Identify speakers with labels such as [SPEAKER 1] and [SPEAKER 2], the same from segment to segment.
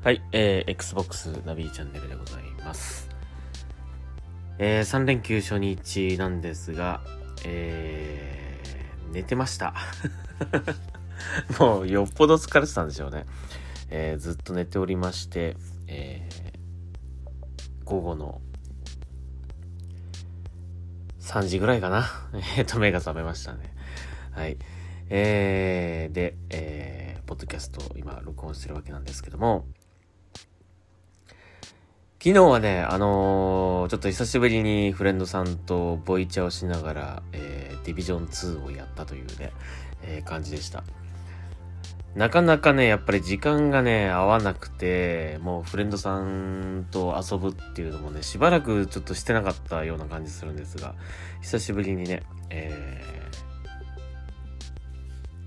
[SPEAKER 1] はい、えー、Xbox ナビチャンネルでございます。えー、3連休初日なんですが、えー、寝てました。もうよっぽど疲れてたんでしょうね。えー、ずっと寝ておりまして、えー、午後の3時ぐらいかな。えっと、目が覚めましたね。はい。えー、で、えー、ポッドキャストを今録音してるわけなんですけども、昨日はね、あのーちょっと久しぶりにフレンドさんとボイチャをしながら、えーディビジョン2をやったというね、えー感じでした。なかなかね、やっぱり時間がね、合わなくて、もうフレンドさんと遊ぶっていうのもね、しばらくちょっとしてなかったような感じするんですが、久しぶりにね、えー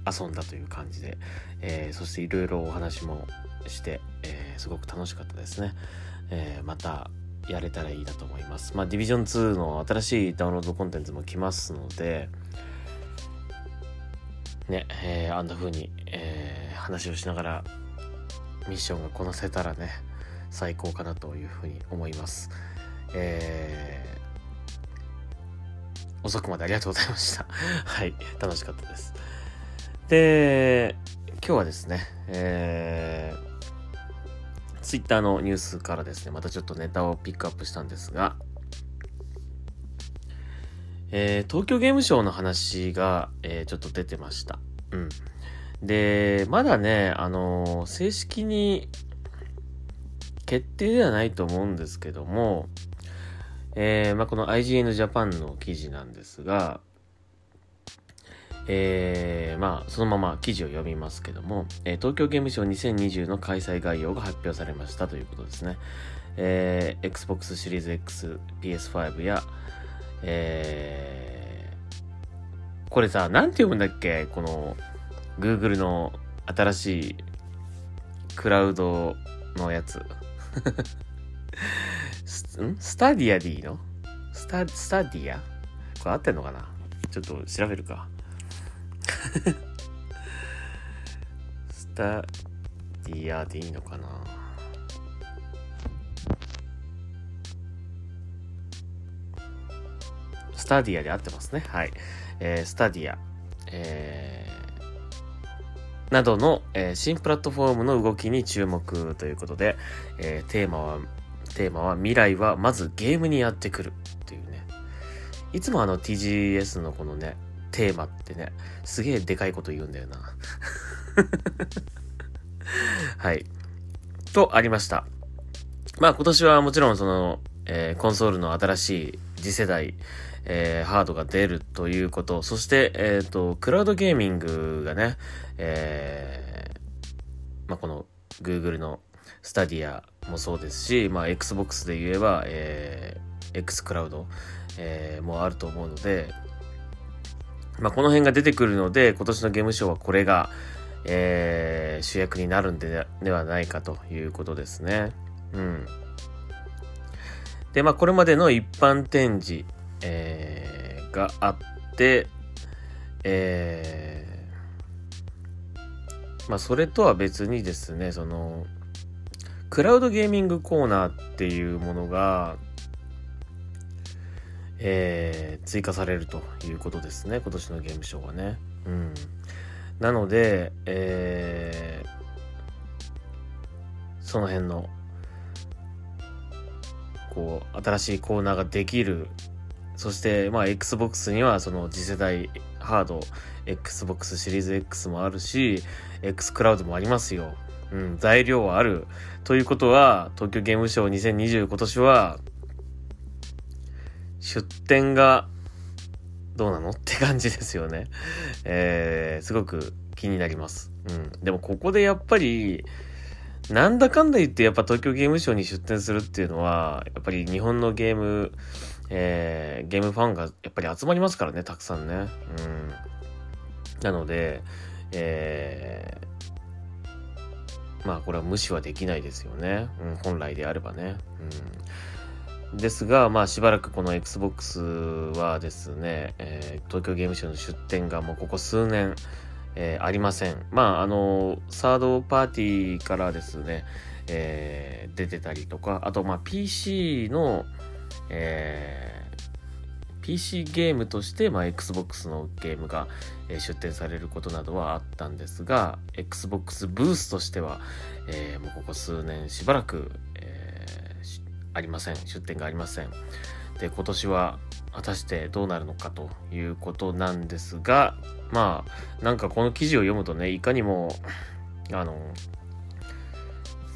[SPEAKER 1] 遊んだという感じで、えーそしていろいろお話もして、えーすごく楽しかったですね。えーまたやれたらいいなと思います。まあ、ディビジョン2の新しいダウンロードコンテンツも来ますので、ね、えーあんな風に、えー話をしながらミッションがこなせたらね、最高かなというふうに思います。えー遅くまでありがとうございました。はい、楽しかったです。で、今日はですね、えー、ツイッターのニュースからですね、またちょっとネタをピックアップしたんですが、えー東京ゲームショウの話が、えーちょっと出てました。うん。で、まだね、あのー正式に決定ではないと思うんですけども、えまあ、この IGN Japan の記事なんですが、えーまあ、そのまま記事を読みますけども、えー東京ゲームショウ2020の開催概要が発表されましたということですね。えー Xbox シリーズ X、PS5 や、えーこれさ、なんて読むんだっけ？この、Google の新しいクラウドのやつ。スん？スタディアでいいの？スタ、スタディア？これ合ってんのかな？ちょっと調べるか。スタディアでいいのかなスタディアで合ってますね。はい。えースタディア。えーなどの、えー新プラットフォームの動きに注目ということで、えーテーマは、テーマは未来はまずゲームにやってくるっていうね。いつもあの TGS のこのね、テーマってね、すげえでかいこと言うんだよな。はい。とありました。まあ今年はもちろんその、えーコンソールの新しい次世代、えーハードが出るということ、そして、えっ、と、クラウドゲーミングがね、えーまあこの Google のスタディアもそうですし、まあ Xbox で言えば、えー X クラウド、えーもあると思うので、まあこの辺が出てくるので、今年のゲームショーはこれが、えー主役になるんでではないかということですね。うん。で、まあこれまでの一般展示、えーがあって、えーまあそれとは別にですね、その、クラウドゲーミングコーナーっていうものが、えー追加されるということですね。今年のゲームショーはね。うん。なので、えーその辺の、こう、新しいコーナーができる。そして、まあ、Xbox にはその次世代ハード、Xbox シリーズ X もあるし、X クラウドもありますよ。うん、材料はある。ということは、東京ゲームショウ2020今年は、出店がどうなの？って感じですよね。えー、すごく気になります。うん。でもここでやっぱり、なんだかんだ言ってやっぱ東京ゲームショウに出店するっていうのは、やっぱり日本のゲーム、えー、ゲームファンがやっぱり集まりますからね、たくさんね。うん。なので、えー、まあこれは無視はできないですよね。うん、本来であればね。うん。ですが、まあしばらくこの Xbox はですね、えー東京ゲームショウの出店がもうここ数年、えーありません。まああの、サードパーティーからですね、えー、出てたりとか、あと、まあ、PC の、えー、PC ゲームとして、まあ、Xbox のゲームが、えー、出展されることなどはあったんですが、Xbox ブースとしては、えー、もうここ数年しばらく、えー、ありません。出展がありません。で、今年は果たしてどうなるのかということなんですが、まあ、なんかこの記事を読むとね、いかにも、あの、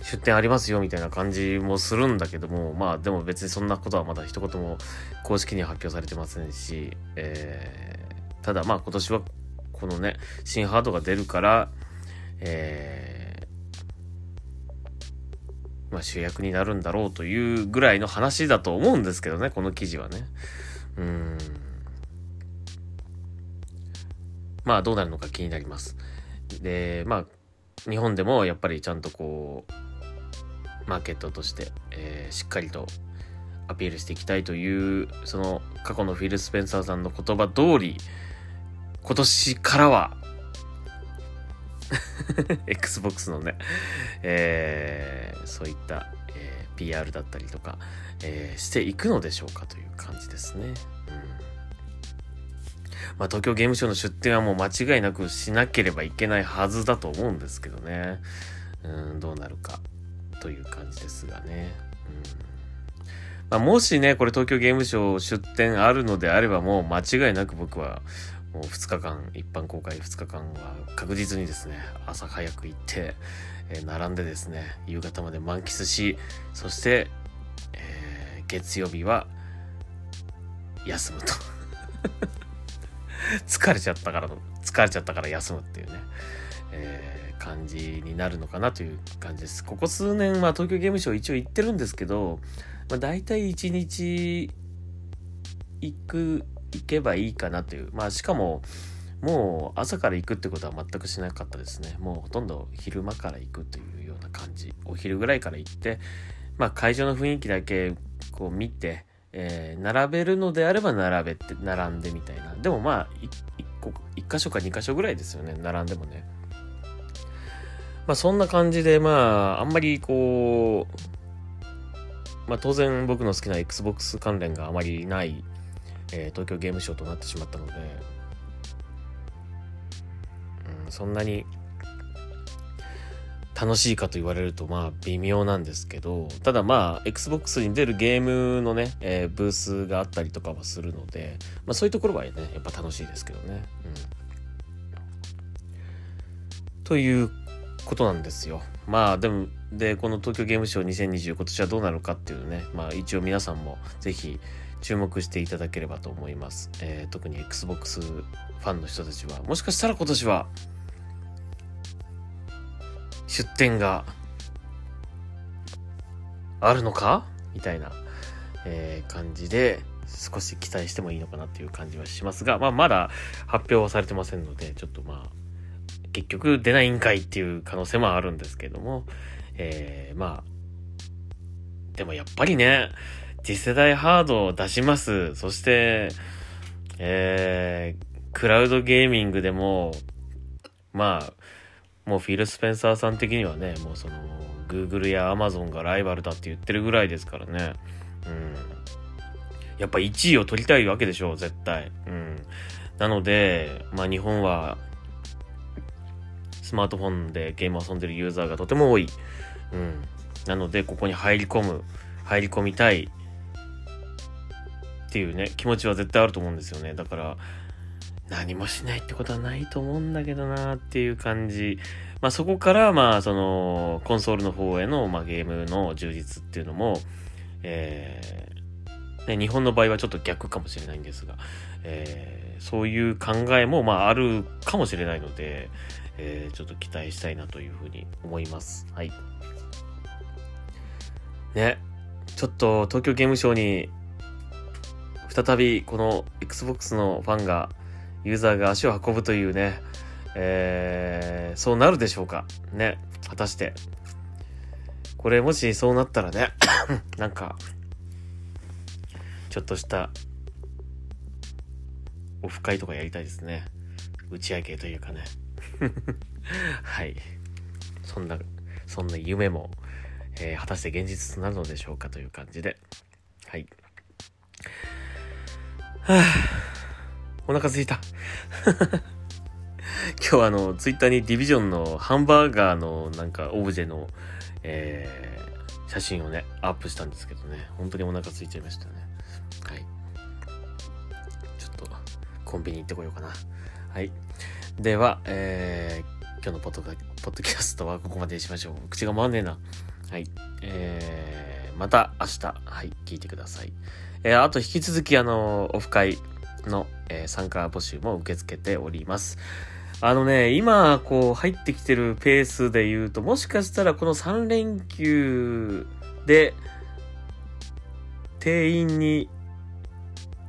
[SPEAKER 1] 出店ありますよみたいな感じもするんだけども、まあでも別にそんなことはまだ一言も公式には発表されてませんし、えー、ただまあ今年はこのね、新ハードが出るから、えー、まあ主役になるんだろうというぐらいの話だと思うんですけどね、この記事はね。うん。まあどうなるのか気になります。で、まあ日本でもやっぱりちゃんとこう、マーケットとして、えー、しっかりとアピールしていきたいという、その過去のフィル・スペンサーさんの言葉通り、今年からは Xbox のね、えー、そういった、えー、PR だったりとか、えー、していくのでしょうかという感じですね。うんまあ、東京ゲームショウの出展はもう間違いなくしなければいけないはずだと思うんですけどね。うん、どうなるか。という感じですがね。うんまあ、もしね、これ東京ゲームショウ出展あるのであればもう間違いなく僕はもう2日間、一般公開2日間は確実にですね、朝早く行って、えー、並んでですね、夕方まで満喫し、そして、えー、月曜日は休むと 疲れちゃったからの、疲れちゃったから休むっていうね。えー感じになるのかなという感じです。ここ数年は東京ゲームショウ一応行ってるんですけど、まあ、大体1日行く、けばいいかなという。まあしかも、もう朝から行くってことは全くしなかったですね。もうほとんど昼間から行くというような感じ。お昼ぐらいから行って、まあ会場の雰囲気だけこう見て、えー、並べるのであれば並べて、並んでみたいな。でもまあ、1個、1箇所か2箇所ぐらいですよね。並んでもね。まあそんな感じで、まあ、あんまりこう、まあ当然僕の好きな Xbox 関連があまりない、えー、東京ゲームショウとなってしまったので、うん、そんなに楽しいかと言われるとまあ微妙なんですけど、ただまあ Xbox に出るゲームのね、えー、ブースがあったりとかはするので、まあそういうところはね、やっぱ楽しいですけどね。うん。ということなんですよ。まあでも、で、この東京ゲームショウ2020今年はどうなるかっていうね、まあ一応皆さんもぜひ注目していただければと思います。えー、特に Xbox ファンの人たちは、もしかしたら今年は出展があるのか？みたいな、えー、感じで少し期待してもいいのかなっていう感じはしますが、まあまだ発表はされてませんので、ちょっとまあ結局出ないんかいっていう可能性もあるんですけども、えー、まあ、でもやっぱりね、次世代ハードを出します。そして、えー、クラウドゲーミングでも、まあ、もうフィル・スペンサーさん的にはね、もうその、Google や Amazon がライバルだって言ってるぐらいですからね。うん。やっぱ1位を取りたいわけでしょ、絶対。うん。なので、まあ日本はスマートフォンでゲームを遊んでるユーザーがとても多い。うん。なので、ここに入り込む、入り込みたいっていうね、気持ちは絶対あると思うんですよね。だから、何もしないってことはないと思うんだけどなっていう感じ。まあそこから、まあその、コンソールの方への、まあ、ゲームの充実っていうのも、えー、ね、日本の場合はちょっと逆かもしれないんですが、えー、そういう考えも、まああるかもしれないので、えー、ちょっと期待したいなというふうに思います。はい。ね、ちょっと東京ゲームショウに再びこの Xbox のファンが、ユーザーが足を運ぶというね、えー、そうなるでしょうかね、果たして。これもしそうなったらね、なんか、ちょっとしたオフ会とかやりたいですね。打ち上げというかね。はい。そんな、そんな夢も、えー、果たして現実となるのでしょうかという感じで。はい。はぁ、お腹すいた。今日はあの、ツイッターにディビジョンのハンバーガーのなんかオブジェの、えー、写真をね、アップしたんですけどね、本当にお腹空いちゃいましたね。はい。ちょっと、コンビニ行ってこようかな。はい。では、えー、今日のポッドポッドキャストはここまでにしましょう。口が回んねえな。はい。えー、また明日、はい、聞いてください。えー、あと引き続きあの、オフ会の、えー、参加募集も受け付けております。あのね、今、こう、入ってきてるペースで言うと、もしかしたらこの3連休で、定員に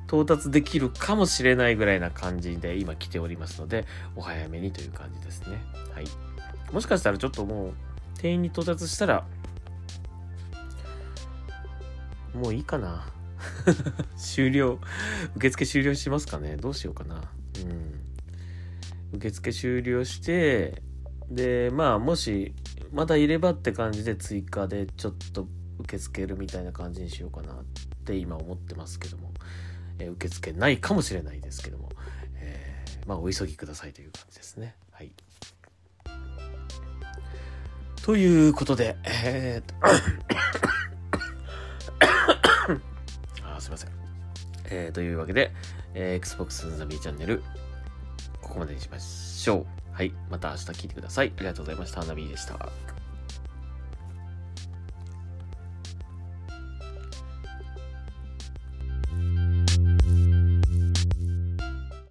[SPEAKER 1] 到達できるかもしれないぐらいな感じで今来ておりますので、お早めにという感じですね。はい。もしかしたらちょっともう、定員に到達したら、もういいかな。終了。受付終了しますかね？どうしようかな。うん。受付終了して、で、まあ、もし、まだいればって感じで追加でちょっと受け付けるみたいな感じにしようかなって今思ってますけども、えー、受付ないかもしれないですけども、えー、まあ、お急ぎくださいという感じですね。はい。ということで、えー、あ、すいません。えー、というわけで、えー、Xbox のザビーチャンネル、ここまでにしましょう。はい。また明日聞いてください。ありがとうございました。ナビーでした。